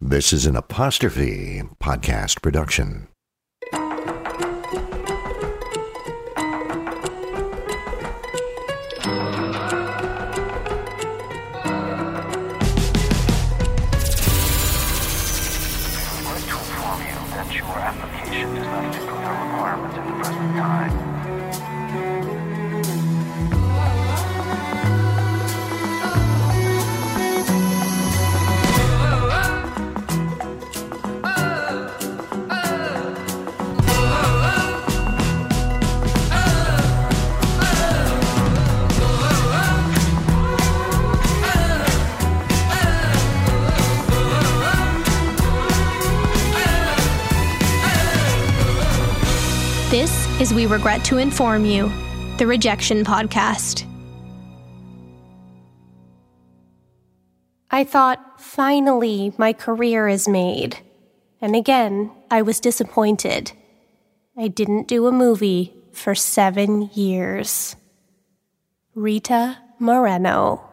This is an apostrophe podcast production. Regret to Inform You, the Rejection Podcast. I thought, finally, my career is made. And again, I was disappointed. I didn't do a movie for seven years. Rita Moreno.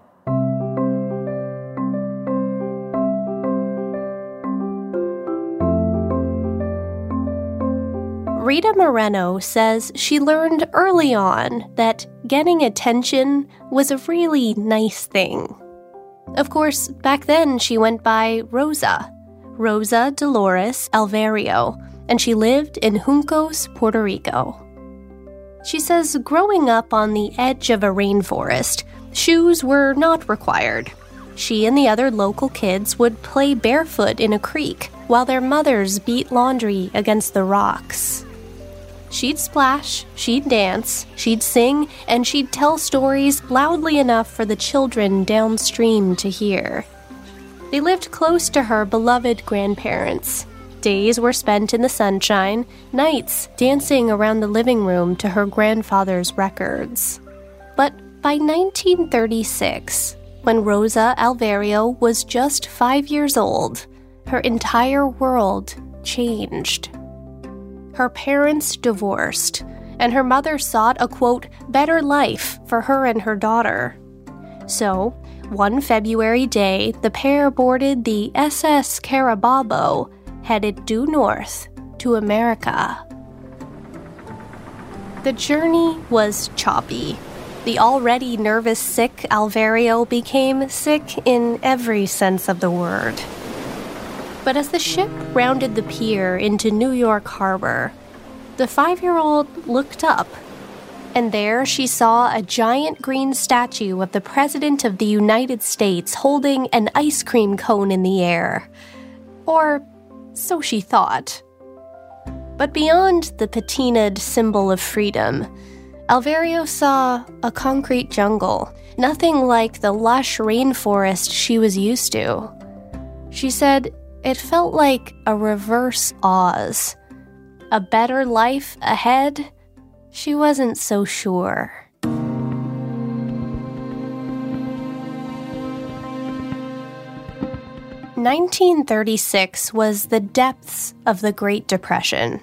Rita Moreno says she learned early on that getting attention was a really nice thing. Of course, back then she went by Rosa, Rosa Dolores Alverio, and she lived in Juncos, Puerto Rico. She says growing up on the edge of a rainforest, shoes were not required. She and the other local kids would play barefoot in a creek while their mothers beat laundry against the rocks. She'd splash, she'd dance, she'd sing, and she'd tell stories loudly enough for the children downstream to hear. They lived close to her beloved grandparents. Days were spent in the sunshine, nights dancing around the living room to her grandfather's records. But by 1936, when Rosa Alverio was just five years old, her entire world changed. Her parents divorced, and her mother sought a quote, better life for her and her daughter. So, one February day, the pair boarded the SS Carabobo, headed due north to America. The journey was choppy. The already nervous sick Alverio became sick in every sense of the word. But as the ship rounded the pier into New York Harbor, the five year old looked up, and there she saw a giant green statue of the President of the United States holding an ice cream cone in the air. Or so she thought. But beyond the patinaed symbol of freedom, Alverio saw a concrete jungle, nothing like the lush rainforest she was used to. She said it felt like a reverse Oz. A better life ahead? She wasn't so sure. 1936 was the depths of the Great Depression,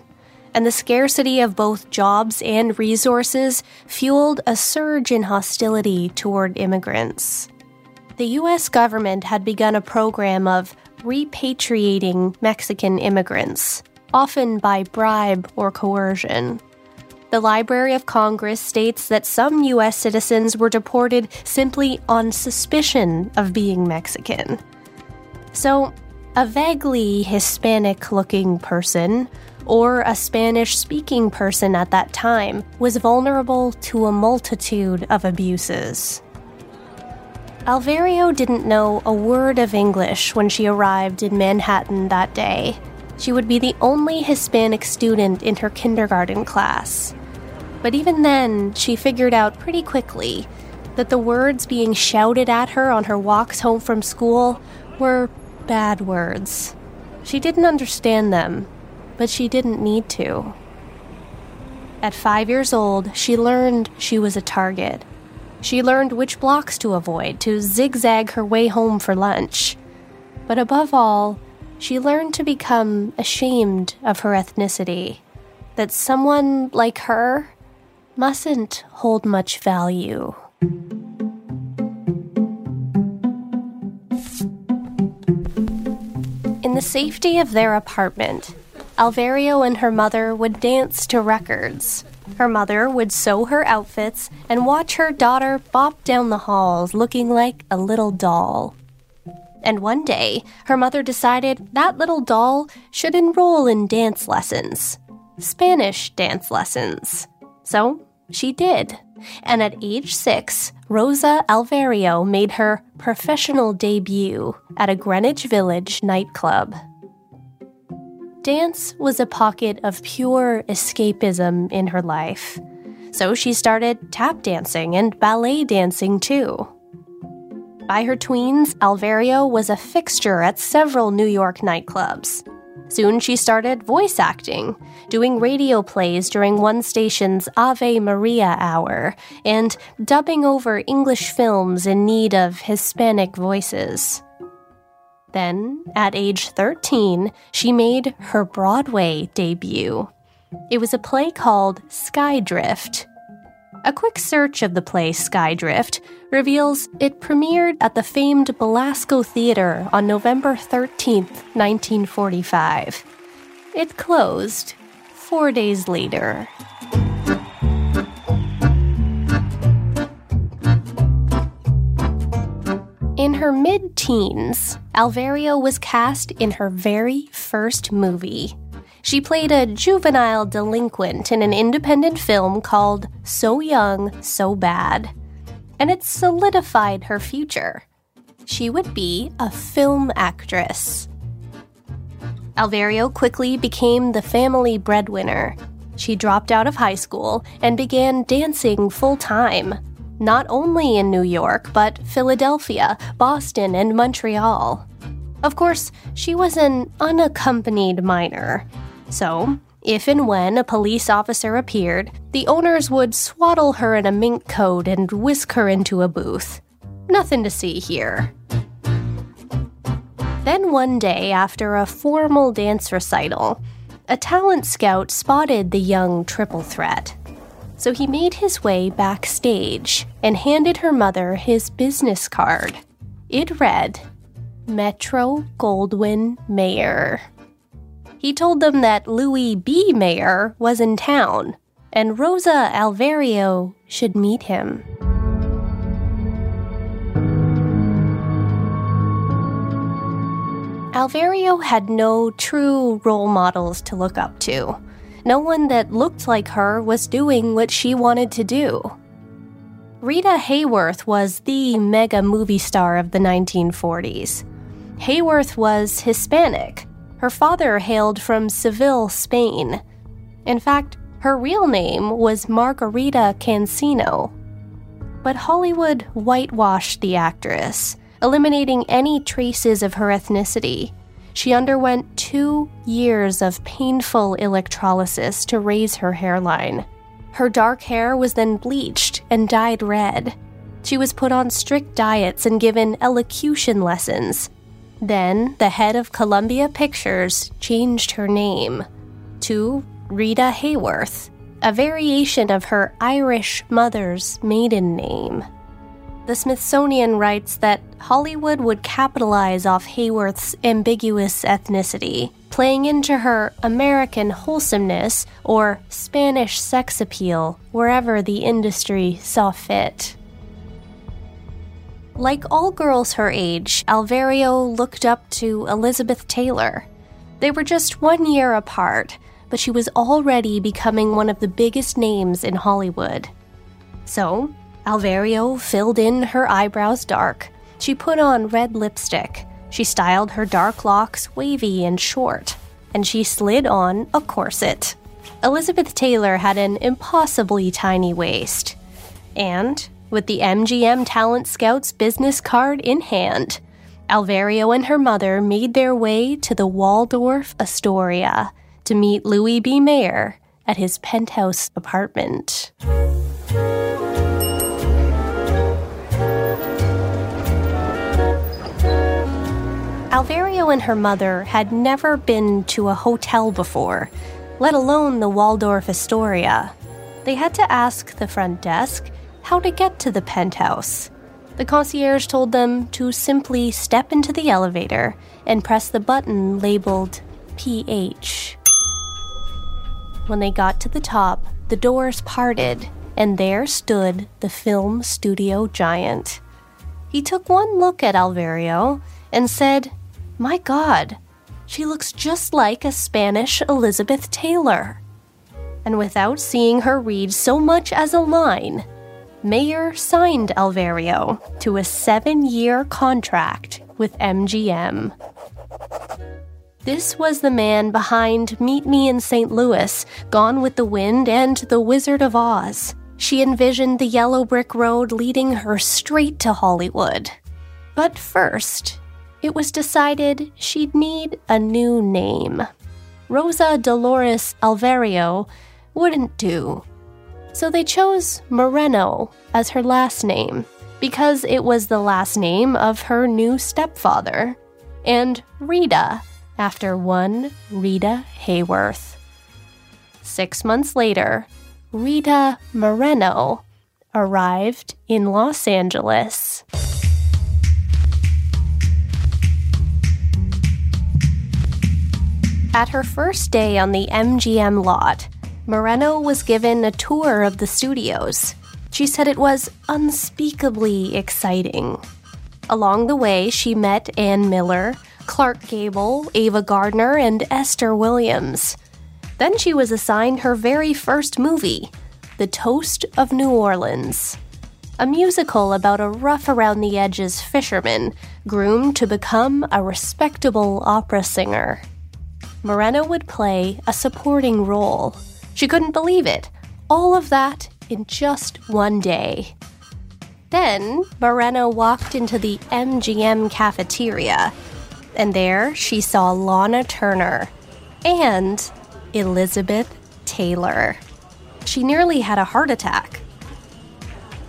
and the scarcity of both jobs and resources fueled a surge in hostility toward immigrants. The U.S. government had begun a program of repatriating Mexican immigrants, often by bribe or coercion. The Library of Congress states that some U.S. citizens were deported simply on suspicion of being Mexican. So, a vaguely Hispanic looking person, or a Spanish speaking person at that time, was vulnerable to a multitude of abuses. Alverio didn't know a word of English when she arrived in Manhattan that day. She would be the only Hispanic student in her kindergarten class. But even then, she figured out pretty quickly that the words being shouted at her on her walks home from school were bad words. She didn't understand them, but she didn't need to. At five years old, she learned she was a target. She learned which blocks to avoid to zigzag her way home for lunch. But above all, she learned to become ashamed of her ethnicity, that someone like her mustn't hold much value. In the safety of their apartment, Alverio and her mother would dance to records. Her mother would sew her outfits and watch her daughter bop down the halls looking like a little doll. And one day, her mother decided that little doll should enroll in dance lessons Spanish dance lessons. So she did. And at age six, Rosa Alverio made her professional debut at a Greenwich Village nightclub. Dance was a pocket of pure escapism in her life. So she started tap dancing and ballet dancing too. By her tweens, Alverio was a fixture at several New York nightclubs. Soon she started voice acting, doing radio plays during one station's Ave Maria hour, and dubbing over English films in need of Hispanic voices. Then, at age 13, she made her Broadway debut. It was a play called Skydrift. A quick search of the play Skydrift reveals it premiered at the famed Belasco Theater on November 13, 1945. It closed four days later. In her mid teens, Alverio was cast in her very first movie. She played a juvenile delinquent in an independent film called So Young, So Bad. And it solidified her future. She would be a film actress. Alverio quickly became the family breadwinner. She dropped out of high school and began dancing full time not only in New York, but Philadelphia, Boston, and Montreal. Of course, she was an unaccompanied minor. So, if and when a police officer appeared, the owners would swaddle her in a mink coat and whisk her into a booth. Nothing to see here. Then one day, after a formal dance recital, a talent scout spotted the young triple threat so he made his way backstage and handed her mother his business card. It read, Metro Goldwyn Mayer. He told them that Louis B. Mayer was in town and Rosa Alverio should meet him. Alverio had no true role models to look up to no one that looked like her was doing what she wanted to do. Rita Hayworth was the mega movie star of the 1940s. Hayworth was Hispanic. Her father hailed from Seville, Spain. In fact, her real name was Margarita Cansino. But Hollywood whitewashed the actress, eliminating any traces of her ethnicity she underwent two years of painful electrolysis to raise her hairline. Her dark hair was then bleached and dyed red. She was put on strict diets and given elocution lessons. Then the head of Columbia Pictures changed her name to Rita Hayworth, a variation of her Irish mother's maiden name. The Smithsonian writes that Hollywood would capitalize off Hayworth's ambiguous ethnicity, playing into her American wholesomeness or Spanish sex appeal wherever the industry saw fit. Like all girls her age, Alverio looked up to Elizabeth Taylor. They were just one year apart, but she was already becoming one of the biggest names in Hollywood. So, Alverio filled in her eyebrows dark. She put on red lipstick. She styled her dark locks wavy and short. And she slid on a corset. Elizabeth Taylor had an impossibly tiny waist. And, with the MGM Talent Scouts business card in hand, Alverio and her mother made their way to the Waldorf Astoria to meet Louis B. Mayer at his penthouse apartment. Alverio and her mother had never been to a hotel before, let alone the Waldorf Astoria. They had to ask the front desk how to get to the penthouse. The concierge told them to simply step into the elevator and press the button labeled PH. When they got to the top, the doors parted, and there stood the film studio giant. He took one look at Alverio and said, My God, she looks just like a Spanish Elizabeth Taylor. And without seeing her read so much as a line, Mayer signed Alverio to a seven year contract with MGM. This was the man behind Meet Me in St. Louis, Gone with the Wind, and The Wizard of Oz. She envisioned the yellow brick road leading her straight to Hollywood. But first, it was decided she'd need a new name. Rosa Dolores Alverio wouldn't do. So they chose Moreno as her last name because it was the last name of her new stepfather, and Rita after one Rita Hayworth. Six months later, Rita Moreno arrived in Los Angeles. At her first day on the MGM lot, Moreno was given a tour of the studios. She said it was unspeakably exciting. Along the way, she met Ann Miller, Clark Gable, Ava Gardner, and Esther Williams. Then she was assigned her very first movie, The Toast of New Orleans, a musical about a rough around the edges fisherman groomed to become a respectable opera singer. Moreno would play a supporting role. She couldn't believe it. All of that in just one day. Then Moreno walked into the MGM cafeteria, and there she saw Lana Turner and Elizabeth Taylor. She nearly had a heart attack.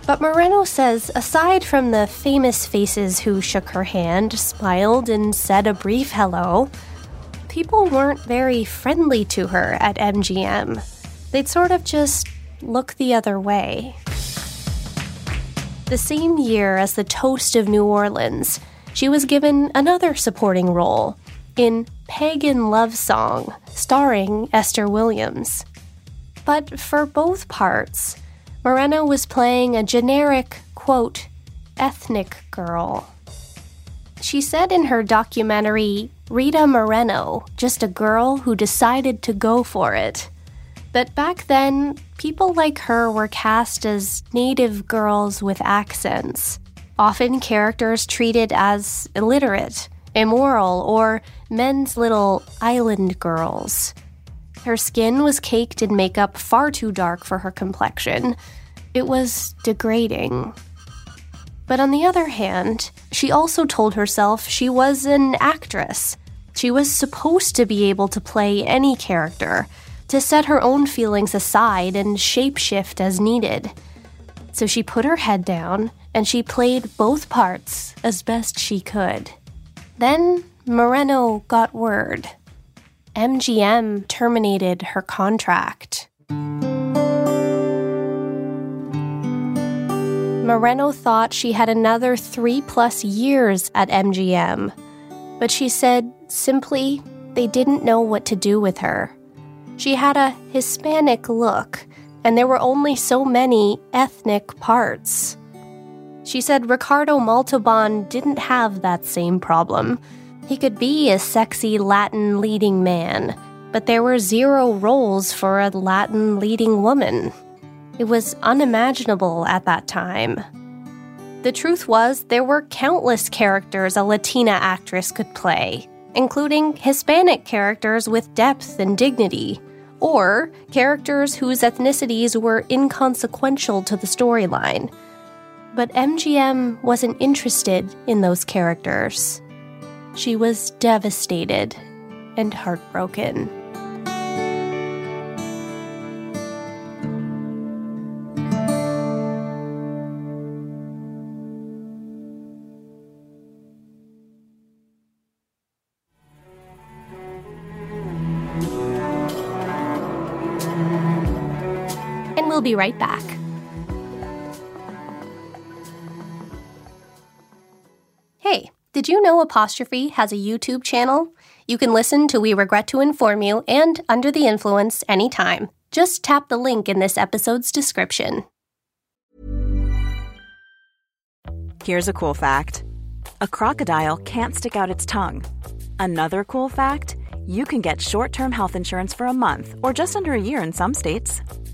But Moreno says aside from the famous faces who shook her hand, smiled, and said a brief hello, people weren't very friendly to her at MGM. They'd sort of just look the other way. The same year as the Toast of New Orleans, she was given another supporting role in Pagan Love Song, starring Esther Williams. But for both parts, Moreno was playing a generic, quote, ethnic girl. She said in her documentary, Rita Moreno, just a girl who decided to go for it, But back then, people like her were cast as native girls with accents, often characters treated as illiterate, immoral, or men's little island girls. Her skin was caked in makeup far too dark for her complexion. It was degrading. But on the other hand, she also told herself she was an actress. She was supposed to be able to play any character, to set her own feelings aside and shapeshift as needed. So she put her head down and she played both parts as best she could. Then Moreno got word. MGM terminated her contract. Moreno thought she had another three plus years at MGM, but she said simply they didn't know what to do with her. She had a Hispanic look, and there were only so many ethnic parts. She said Ricardo Montalban didn't have that same problem. He could be a sexy Latin leading man, but there were zero roles for a Latin leading woman. It was unimaginable at that time. The truth was, there were countless characters a Latina actress could play, including Hispanic characters with depth and dignity, or characters whose ethnicities were inconsequential to the storyline. But MGM wasn't interested in those characters. She was devastated and heartbroken. We'll be right back. Hey, did you know Apostrophe has a YouTube channel? You can listen to We Regret to Inform You and Under the Influence anytime. Just tap the link in this episode's description. Here's a cool fact a crocodile can't stick out its tongue. Another cool fact you can get short term health insurance for a month or just under a year in some states.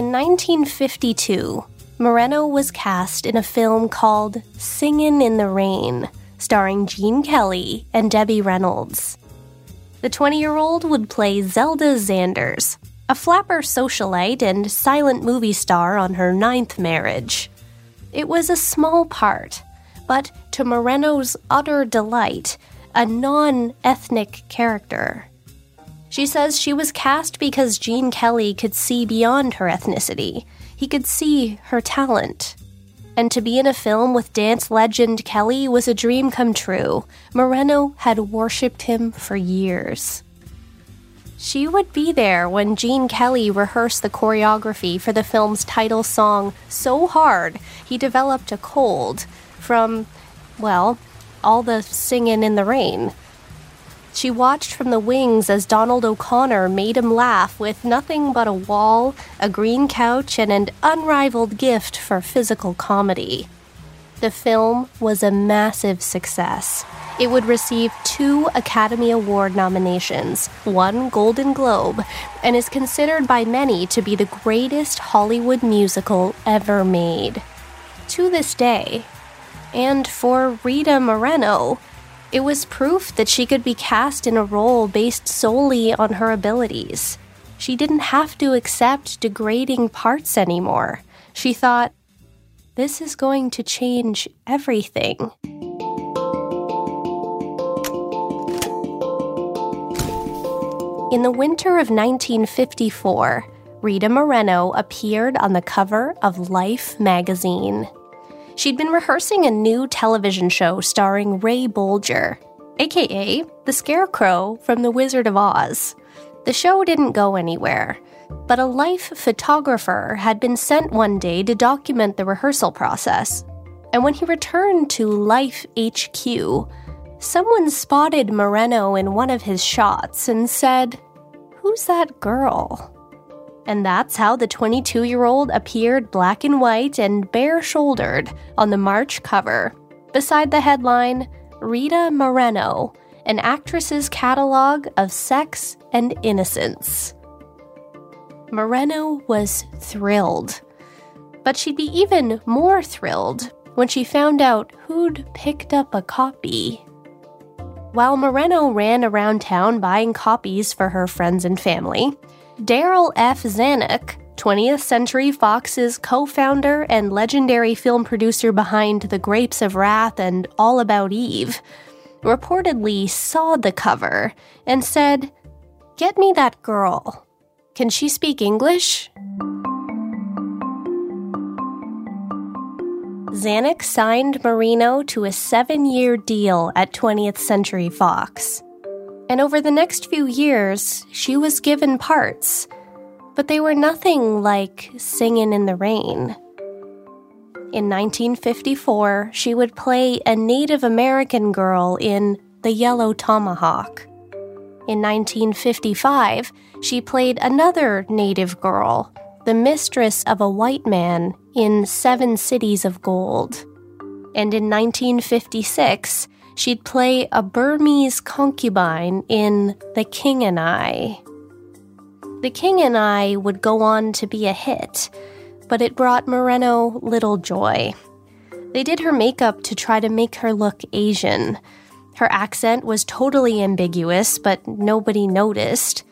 In 1952, Moreno was cast in a film called Singin' in the Rain, starring Gene Kelly and Debbie Reynolds. The 20 year old would play Zelda Zanders, a flapper socialite and silent movie star on her ninth marriage. It was a small part, but to Moreno's utter delight, a non ethnic character. She says she was cast because Gene Kelly could see beyond her ethnicity. He could see her talent. And to be in a film with dance legend Kelly was a dream come true. Moreno had worshipped him for years. She would be there when Gene Kelly rehearsed the choreography for the film's title song so hard he developed a cold from, well, all the singing in the rain. She watched from the wings as Donald O'Connor made him laugh with nothing but a wall, a green couch, and an unrivaled gift for physical comedy. The film was a massive success. It would receive two Academy Award nominations, one Golden Globe, and is considered by many to be the greatest Hollywood musical ever made. To this day, and for Rita Moreno, it was proof that she could be cast in a role based solely on her abilities. She didn't have to accept degrading parts anymore. She thought, this is going to change everything. In the winter of 1954, Rita Moreno appeared on the cover of Life magazine. She'd been rehearsing a new television show starring Ray Bolger, aka the Scarecrow from The Wizard of Oz. The show didn't go anywhere, but a life photographer had been sent one day to document the rehearsal process. And when he returned to Life HQ, someone spotted Moreno in one of his shots and said, Who's that girl? And that's how the 22 year old appeared black and white and bare shouldered on the March cover, beside the headline Rita Moreno, an actress's catalog of sex and innocence. Moreno was thrilled. But she'd be even more thrilled when she found out who'd picked up a copy. While Moreno ran around town buying copies for her friends and family, Darryl F. Zanuck, 20th Century Fox's co founder and legendary film producer behind The Grapes of Wrath and All About Eve, reportedly saw the cover and said, Get me that girl. Can she speak English? Zanuck signed Moreno to a seven year deal at 20th Century Fox. And over the next few years, she was given parts, but they were nothing like Singin' in the Rain. In 1954, she would play a Native American girl in The Yellow Tomahawk. In 1955, she played another Native girl, the mistress of a white man, in Seven Cities of Gold. And in 1956, she'd play a Burmese concubine in The King and I. The King and I would go on to be a hit, but it brought Moreno little joy. They did her makeup to try to make her look Asian. Her accent was totally ambiguous, but nobody noticed.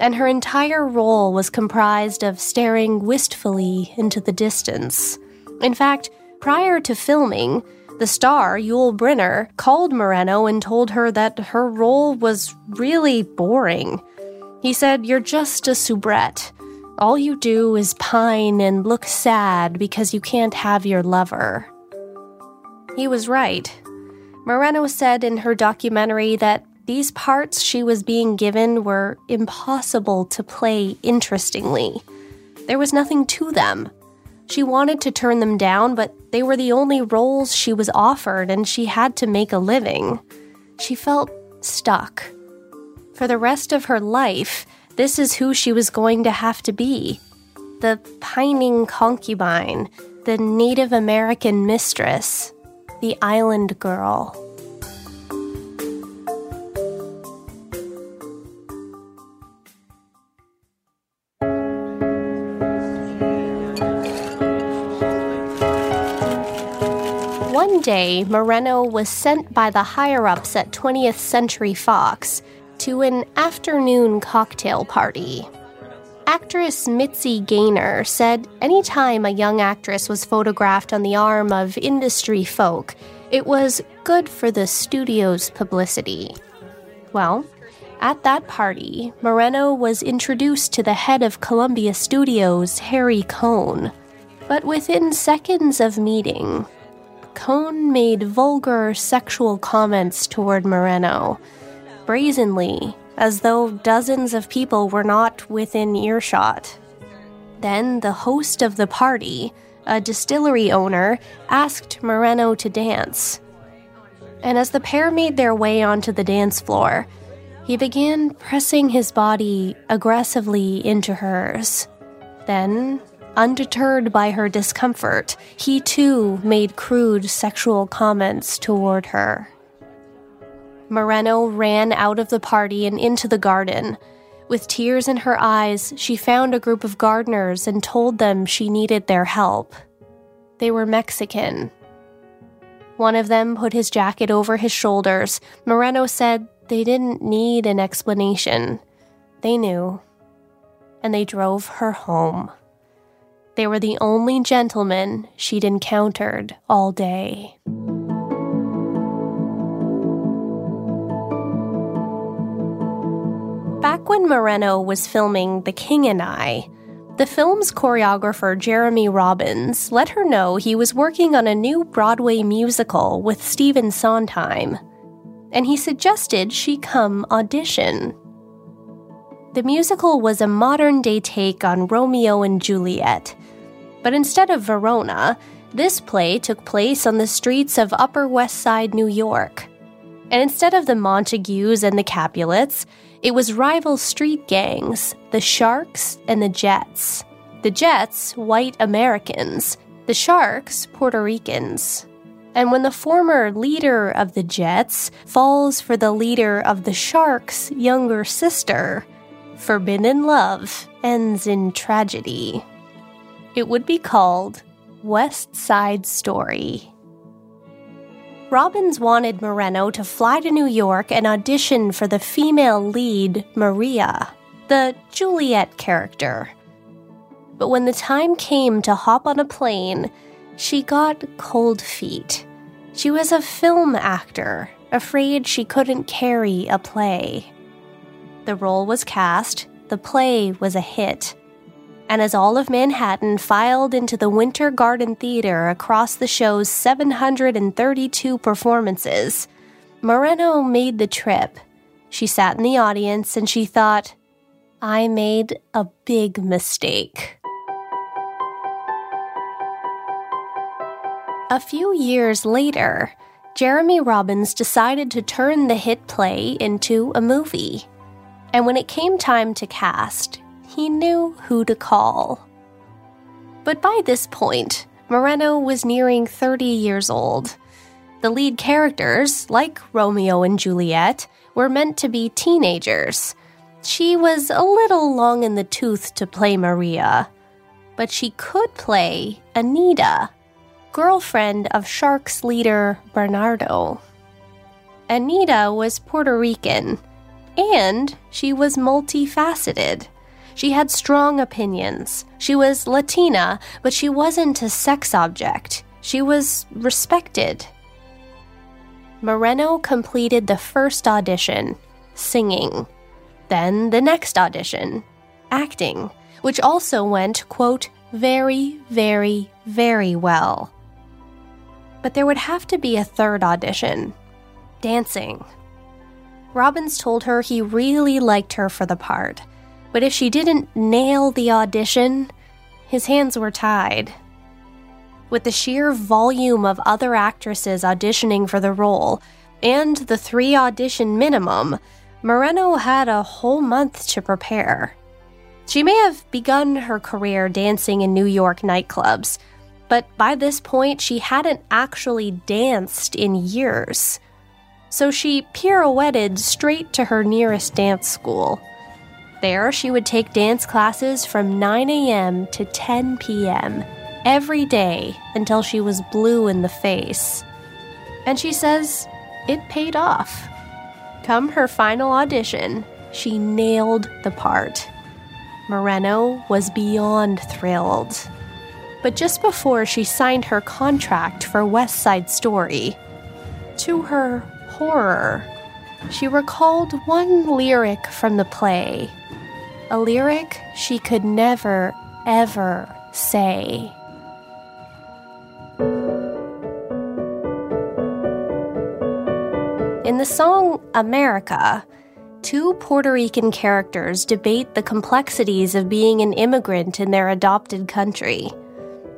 And her entire role was comprised of staring wistfully into the distance. In fact, prior to filming, the star, Yul Brynner, called Moreno and told her that her role was really boring. He said, You're just a soubrette. All you do is pine and look sad because you can't have your lover. He was right. Moreno said in her documentary that these parts she was being given were impossible to play interestingly. There was nothing to them. She wanted to turn them down, but they were the only roles she was offered, and she had to make a living. She felt stuck. For the rest of her life, this is who she was going to have to be the pining concubine, the Native American mistress, the island girl. One day, Moreno was sent by the higher ups at 20th Century Fox to an afternoon cocktail party. Actress Mitzi Gaynor said anytime a young actress was photographed on the arm of industry folk, it was good for the studio's publicity. Well, at that party, Moreno was introduced to the head of Columbia Studios, Harry Cohn. But within seconds of meeting, Cohn made vulgar sexual comments toward Moreno, brazenly, as though dozens of people were not within earshot. Then the host of the party, a distillery owner, asked Moreno to dance. And as the pair made their way onto the dance floor, He began pressing his body aggressively into hers. Then, undeterred by her discomfort, he too made crude sexual comments toward her. Moreno ran out of the party and into the garden. With tears in her eyes, she found a group of gardeners and told them she needed their help. They were Mexican. One of them put his jacket over his shoulders. Moreno said they didn't need an explanation. They knew. And they drove her home. They were the only gentlemen she'd encountered all day. Back when Moreno was filming The King and I, the film's choreographer Jerome Robbins let her know he was working on a new Broadway musical with Stephen Sondheim, and he suggested she come audition. The musical was a modern day take on Romeo and Juliet, but instead of Verona, this play took place on the streets of Upper West Side New York. And instead of the Montagues and the Capulets, it was rival street gangs, the Sharks and the Jets. The Jets, white Americans, the Sharks, Puerto Ricans. And when the former leader of the Jets falls for the leader of the Sharks' younger sister, forbidden love ends in tragedy. It would be called West Side Story. Robbins wanted Moreno to fly to New York and audition for the female lead, Maria, the Juliet character. But when the time came to hop on a plane, she got cold feet. She was a film actor, afraid she couldn't carry a play. The role was cast, the play was a hit and as all of Manhattan filed into the Winter Garden Theater across the show's 732 performances, Moreno made the trip. She sat in the audience and she thought, I made a big mistake. A few years later, Jerome Robbins decided to turn the hit play into a movie. And when it came time to cast, he knew who to call. But by this point, Moreno was nearing 30 years old. The lead characters, like Romeo and Juliet, were meant to be teenagers. She was a little long in the tooth to play Maria, but she could play Anita, girlfriend of Sharks leader Bernardo. Anita was Puerto Rican, and she was multifaceted. She had strong opinions. She was Latina, but she wasn't a sex object. She was respected. Moreno completed the first audition, singing. Then the next audition, acting, which also went, quote, very, very, very well. But there would have to be a third audition dancing. Robbins told her he really liked her for the part, but if she didn't nail the audition, his hands were tied. With the sheer volume of other actresses auditioning for the role and the three audition minimum, Moreno had a whole month to prepare. She may have begun her career dancing in New York nightclubs, but by this point she hadn't actually danced in years. So she pirouetted straight to her nearest dance school. There, she would take dance classes from 9 a.m. to 10 p.m. every day until she was blue in the face. And she says it paid off. Come her final audition, she nailed the part. Moreno was beyond thrilled. But just before she signed her contract for West Side Story, to her horror, she recalled one lyric from the play a lyric she could never, ever say. In the song America, two Puerto Rican characters debate the complexities of being an immigrant in their adopted country.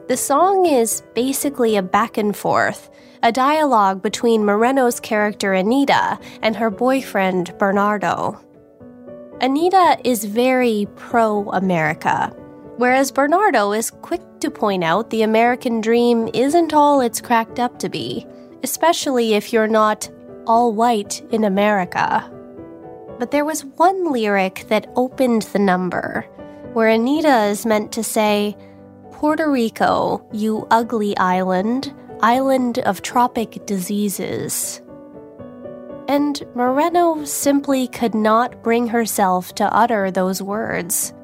The song is basically a back and forth, a dialogue between Moreno's character Anita and her boyfriend Bernardo. Anita is very pro America, whereas Bernardo is quick to point out the American dream isn't all it's cracked up to be, especially if you're not all white in America. But there was one lyric that opened the number, where Anita is meant to say, Puerto Rico, you ugly island, island of tropic diseases. And Moreno simply could not bring herself to utter those words.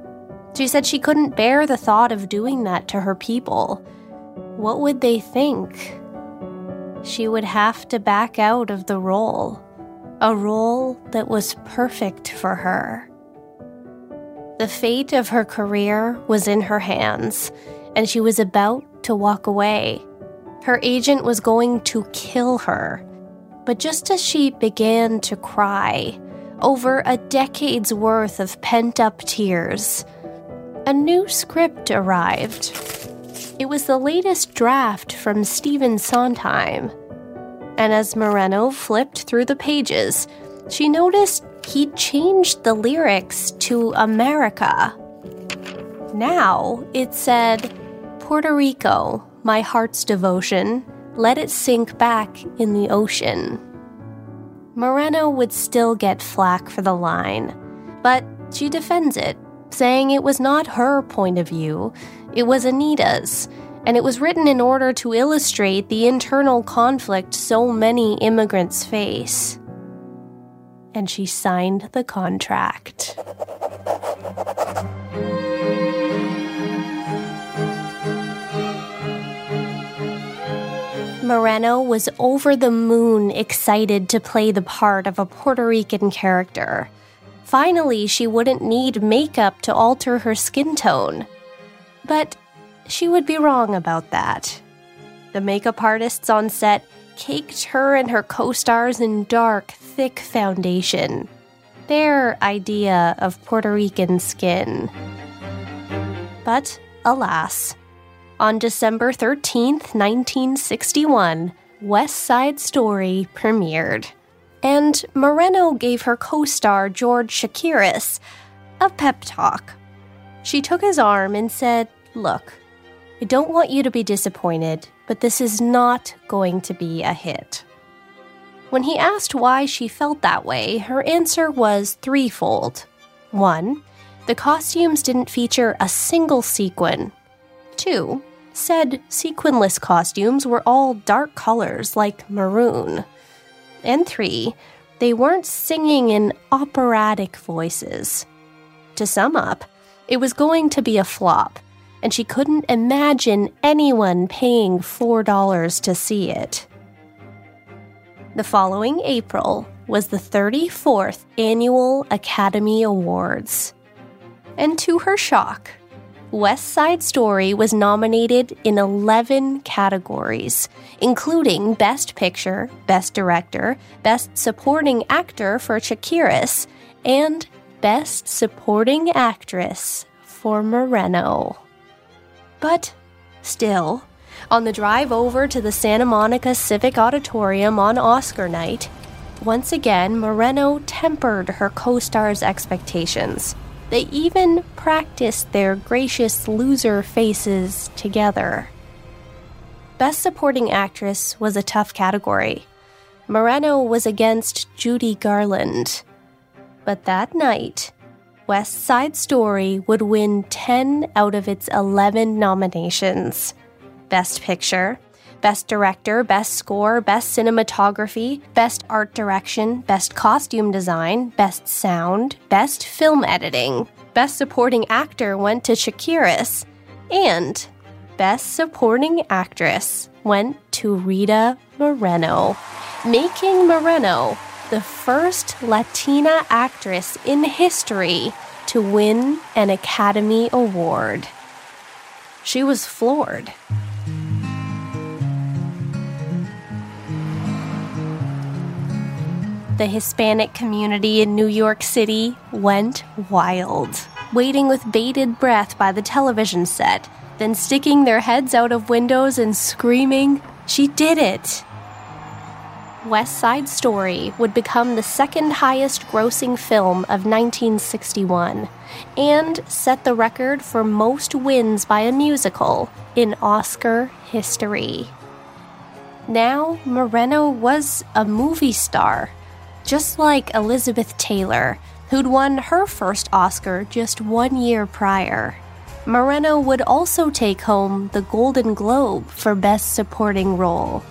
She said she couldn't bear the thought of doing that to her people. What would they think? She would have to back out of the role, a role that was perfect for her. The fate of her career was in her hands, and she was about to walk away. Her agent was going to kill her. But just as she began to cry, over a decade's worth of pent up tears, a new script arrived. It was the latest draft from Stephen Sondheim. And as Moreno flipped through the pages, she noticed he'd changed the lyrics to America. Now it said, Puerto Rico, my heart's devotion, let it sink back in the ocean. Moreno would still get flack for the line, but she defends it, saying it was not her point of view, it was Anita's, and it was written in order to illustrate the internal conflict so many immigrants face. And she signed the contract. Moreno was over the moon excited to play the part of a Puerto Rican character. Finally, she wouldn't need makeup to alter her skin tone. But she would be wrong about that. The makeup artists on set caked her and her co stars in dark, thick foundation. Their idea of Puerto Rican skin. But alas, on December 13th, 1961, West Side Story premiered. And Moreno gave her co star George Chakiris a pep talk. She took his arm and said, Look, I don't want you to be disappointed, but this is not going to be a hit. When he asked why she felt that way, her answer was threefold. One, the costumes didn't feature a single sequin. Two, said sequinless costumes were all dark colors like maroon. And three, they weren't singing in operatic voices. To sum up, it was going to be a flop, and she couldn't imagine anyone paying $4 to see it. The following April was the 34th Annual Academy Awards. And to her shock, West Side Story was nominated in 11 categories, including Best Picture, Best Director, Best Supporting Actor for Chakiris, and Best Supporting Actress for Moreno. But still, on the drive over to the Santa Monica Civic Auditorium on Oscar night, once again Moreno tempered her co star's expectations. They even practiced their gracious loser faces together. Best Supporting Actress was a tough category. Moreno was against Judy Garland. But that night, West Side Story would win 10 out of its 11 nominations Best Picture, Best Director, Best Score, Best Cinematography, Best Art Direction, Best Costume Design, Best Sound, Best Film Editing. Best Supporting Actor went to Chakiris, and Best Supporting Actress went to Rita Moreno, making Moreno the first Latina actress in history to win an Academy Award. She was floored. The Hispanic community in New York City went wild. Waiting with bated breath by the television set, then sticking their heads out of windows and screaming, She did it! West Side Story would become the second highest grossing film of 1961 and set the record for most wins by a musical in Oscar history. Now, Moreno was a movie star, just like Elizabeth Taylor, who'd won her first Oscar just one year prior. Moreno would also take home the Golden Globe for Best Supporting Role.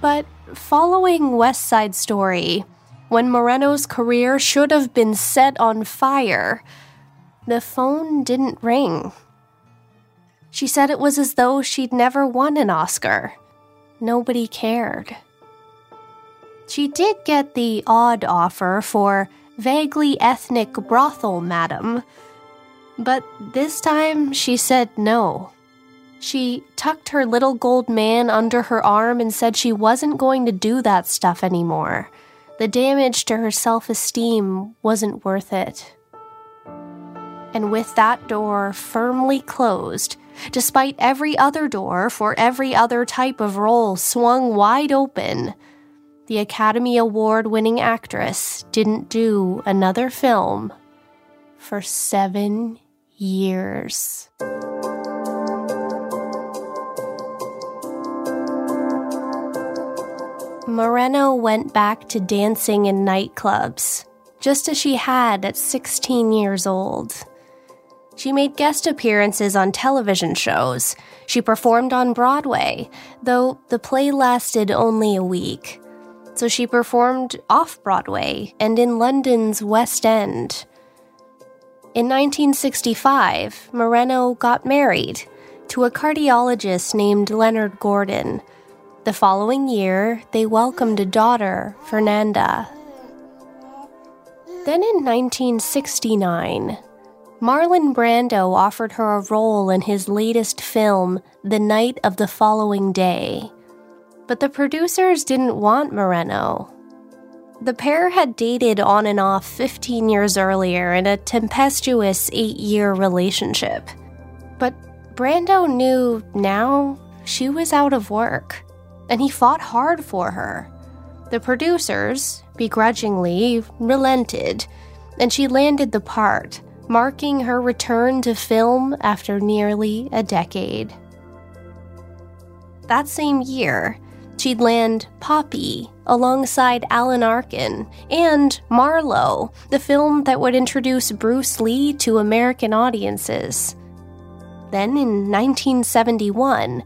But following West Side Story, when Moreno's career should have been set on fire, the phone didn't ring. She said it was as though she'd never won an Oscar. Nobody cared. She did get the odd offer for vaguely ethnic brothel madam, but this time she said no. She tucked her little gold man under her arm and said she wasn't going to do that stuff anymore. The damage to her self esteem wasn't worth it. And with that door firmly closed, despite every other door for every other type of role swung wide open, the Academy Award winning actress didn't do another film for seven years. Moreno went back to dancing in nightclubs, just as she had at 16 years old. She made guest appearances on television shows. She performed on Broadway, though the play lasted only a week. So she performed off Broadway and in London's West End. In 1965, Moreno got married to a cardiologist named Leonard Gordon the following year, they welcomed a daughter, Fernanda. Then in 1969, Marlon Brando offered her a role in his latest film, The Night of the Following Day. But the producers didn't want Moreno. The pair had dated on and off 15 years earlier in a tempestuous eight year relationship. But Brando knew now she was out of work and he fought hard for her. The producers, begrudgingly, relented, and she landed the part, marking her return to film after nearly a decade. That same year, she'd land Popi alongside Alan Arkin and Marlowe, the film that would introduce Bruce Lee to American audiences. Then in 1971,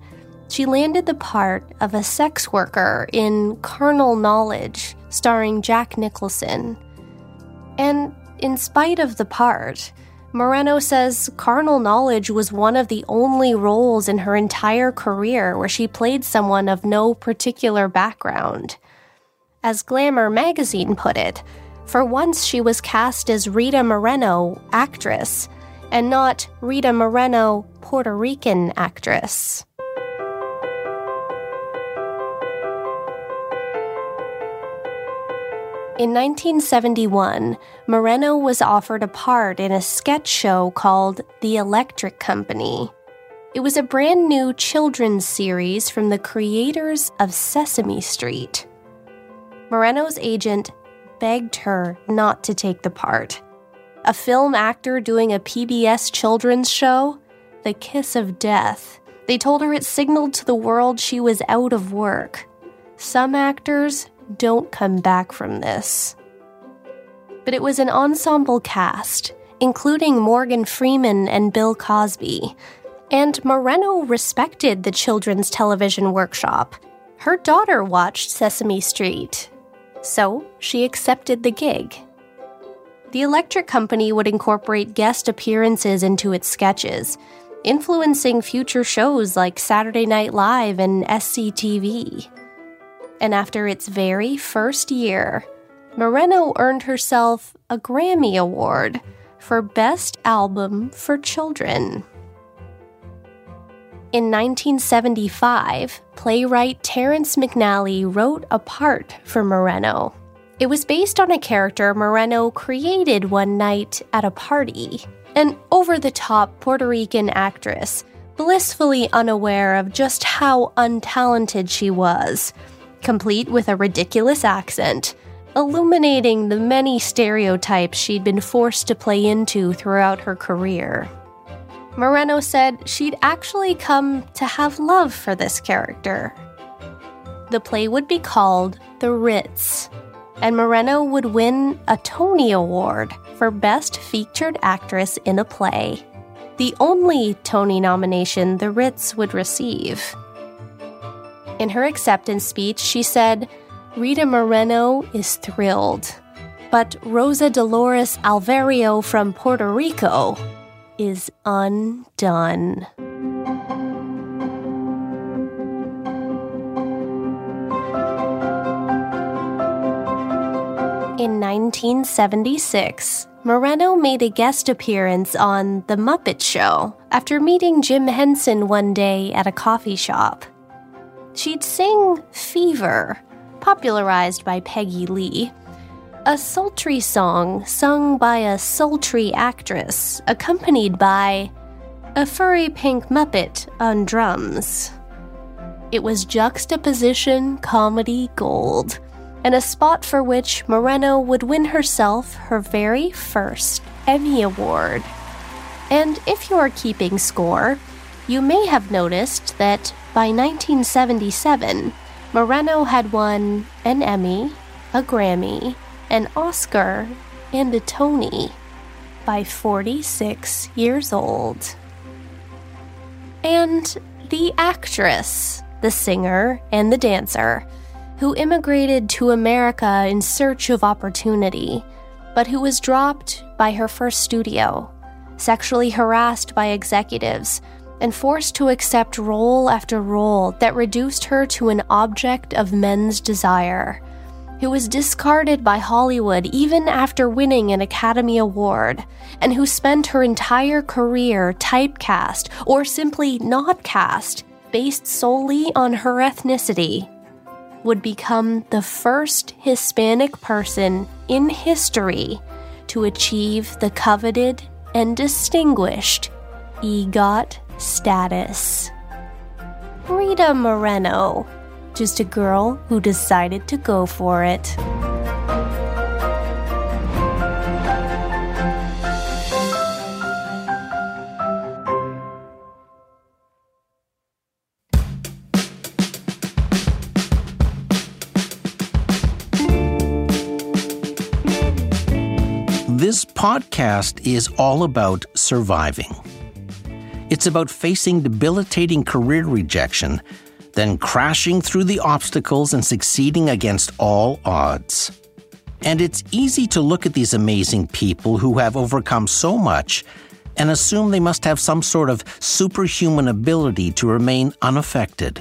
she landed the part of a sex worker in Carnal Knowledge, starring Jack Nicholson. And in spite of the part, Moreno says Carnal Knowledge was one of the only roles in her entire career where she played someone of no particular background. As Glamour magazine put it, for once she was cast as Rita Moreno, actress, and not Rita Moreno, Puerto Rican actress. In 1971, Moreno was offered a part in a sketch show called The Electric Company. It was a brand new children's series from the creators of Sesame Street. Moreno's agent begged her not to take the part. A film actor doing a PBS children's show? The kiss of death. They told her it signaled to the world she was out of work. Some actors don't come back from this. But it was an ensemble cast, including Morgan Freeman and Bill Cosby. And Moreno respected the Children's Television Workshop. Her daughter watched Sesame Street. So she accepted the gig. The Electric Company would incorporate guest appearances into its sketches, influencing future shows like Saturday Night Live and SCTV and after its very first year, Moreno earned herself a Grammy Award for Best Album for Children. In 1975, playwright Terrence McNally wrote a part for Moreno. It was based on a character Moreno created one night at a party. an over the top Puerto Rican actress, blissfully unaware of just how untalented she was, complete with a ridiculous accent, illuminating the many stereotypes she'd been forced to play into throughout her career. Moreno said she'd actually come to have love for this character. The play would be called The Ritz, and Moreno would win a Tony Award for Best Featured Actress in a Play, the only Tony nomination the Ritz would receive. In her acceptance speech, she said, Rita Moreno is thrilled, but Rosa Dolores Alverio from Puerto Rico is undone. In 1976, Moreno made a guest appearance on The Muppet Show after meeting Jim Henson one day at a coffee shop. She'd sing Fever, popularized by Peggy Lee, a sultry song sung by a sultry actress, accompanied by a furry pink Muppet on drums. It was juxtaposition comedy gold, and a spot for which Moreno would win herself her very first Emmy Award. And if you are keeping score, you may have noticed that by 1977, Moreno had won an Emmy, a Grammy, an Oscar, and a Tony by 46 years old. And the actress, the singer, and the dancer who immigrated to America in search of opportunity, but who was dropped by her first studio, sexually harassed by executives, and forced to accept role after role that reduced her to an object of men's desire, who was discarded by Hollywood even after winning an Academy Award, and who spent her entire career typecast or simply not cast based solely on her ethnicity would become the first Hispanic person in history to achieve the coveted and distinguished EGOT status. Rita Moreno, just a girl who decided to go for it. This podcast is all about surviving. It's about facing debilitating career rejection, then crashing through the obstacles and succeeding against all odds. And it's easy to look at these amazing people who have overcome so much and assume they must have some sort of superhuman ability to remain unaffected,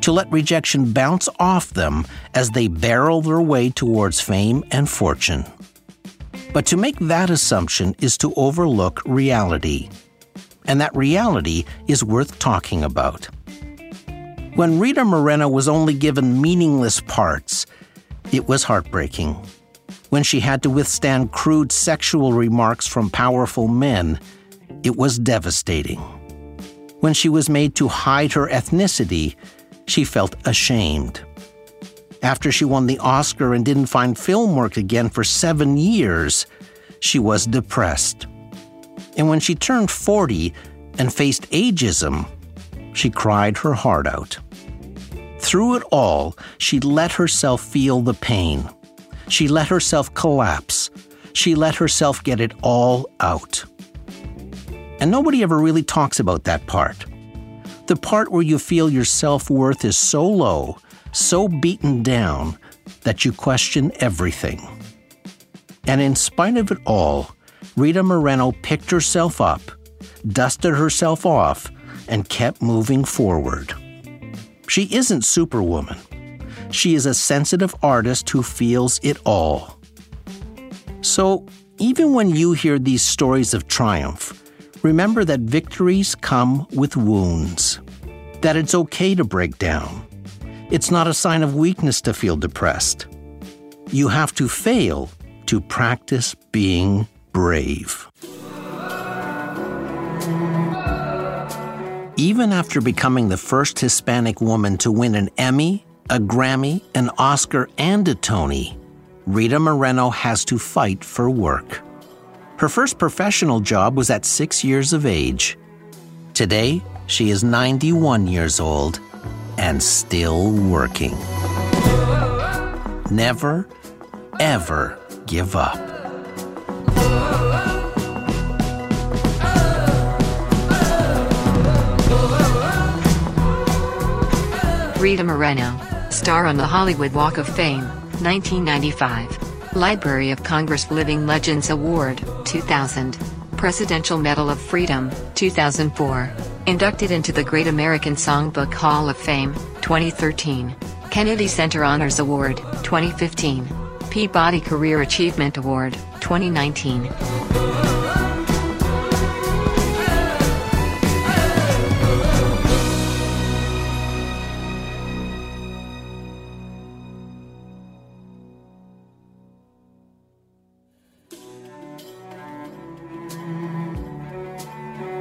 to let rejection bounce off them as they barrel their way towards fame and fortune. But to make that assumption is to overlook reality. And that reality is worth talking about. When Rita Moreno was only given meaningless parts, it was heartbreaking. When she had to withstand crude sexual remarks from powerful men, it was devastating. When she was made to hide her ethnicity, she felt ashamed after she won the Oscar and didn't find film work again for seven years, she was depressed. And when she turned 40 and faced ageism, she cried her heart out. Through it all, she let herself feel the pain. She let herself collapse. She let herself get it all out. And nobody ever really talks about that part. The part where you feel your self worth is so low so beaten down that you question everything. And in spite of it all, Rita Moreno picked herself up, dusted herself off, and kept moving forward. She isn't Superwoman. She is a sensitive artist who feels it all. So, even when you hear these stories of triumph, remember that victories come with wounds, that it's okay to break down, it's not a sign of weakness to feel depressed. You have to fail to practice being brave. Even after becoming the first Hispanic woman to win an Emmy, a Grammy, an Oscar, and a Tony, Rita Moreno has to fight for work. Her first professional job was at six years of age. Today, she is 91 years old and still working. Never, ever give up. Rita Moreno, star on the Hollywood Walk of Fame, 1995. Library of Congress Living Legends Award, 2000. Presidential Medal of Freedom, 2004. Inducted into the Great American Songbook Hall of Fame, 2013. Kennedy Center Honors Award, 2015. Peabody Career Achievement Award, 2019.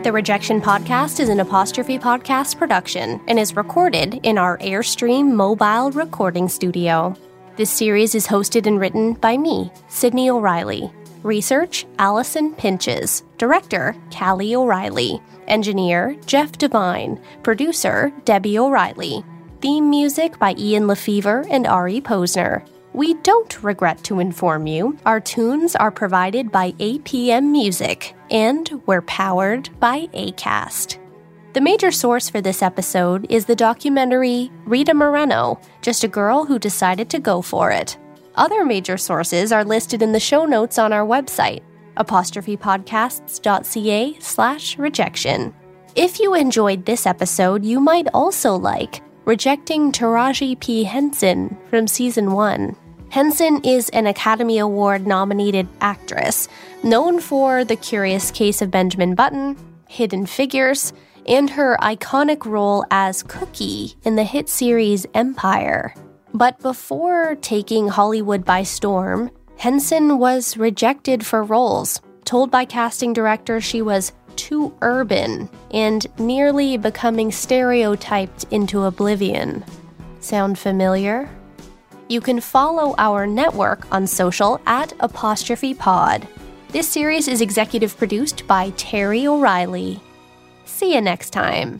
The Rejection Podcast is an apostrophe podcast production and is recorded in our Airstream mobile recording studio. This series is hosted and written by me, Sydney O'Reilly. Research Allison Pinches. Director Callie O'Reilly. Engineer Jeff Devine. Producer Debbie O'Reilly. Theme music by Ian LeFeuvre and Ari Posner. We don't regret to inform you our tunes are provided by APM Music and we're powered by ACAST. The major source for this episode is the documentary Rita Moreno, just a girl who decided to go for it. Other major sources are listed in the show notes on our website, apostrophepodcasts.ca slash rejection. If you enjoyed this episode, you might also like Rejecting Taraji P. Henson from season 1. Henson is an Academy Award nominated actress, known for The Curious Case of Benjamin Button, Hidden Figures, and her iconic role as Cookie in the hit series Empire. But before taking Hollywood by storm, Henson was rejected for roles, told by casting directors she was too urban and nearly becoming stereotyped into oblivion. Sound familiar? You can follow our network on social at apostrophe pod. This series is executive produced by Terry O'Reilly. See you next time.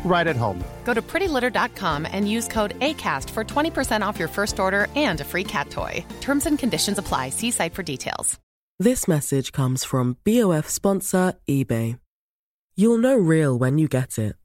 right at home. Go to prettylitter.com and use code ACAST for 20% off your first order and a free cat toy. Terms and conditions apply. See site for details. This message comes from BOF sponsor eBay. You'll know real when you get it.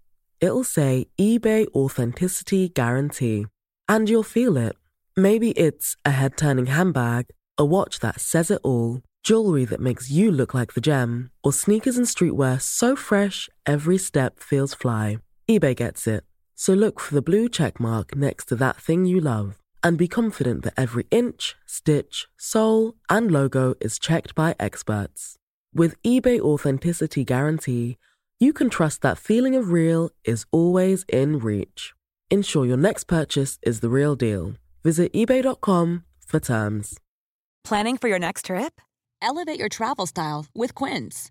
It'll say eBay Authenticity Guarantee. And you'll feel it. Maybe it's a head turning handbag, a watch that says it all, jewelry that makes you look like the gem, or sneakers and streetwear so fresh every step feels fly. eBay gets it. So look for the blue check mark next to that thing you love and be confident that every inch, stitch, sole, and logo is checked by experts. With eBay Authenticity Guarantee, you can trust that feeling of real is always in reach. Ensure your next purchase is the real deal. Visit eBay.com for terms. Planning for your next trip? Elevate your travel style with Quince.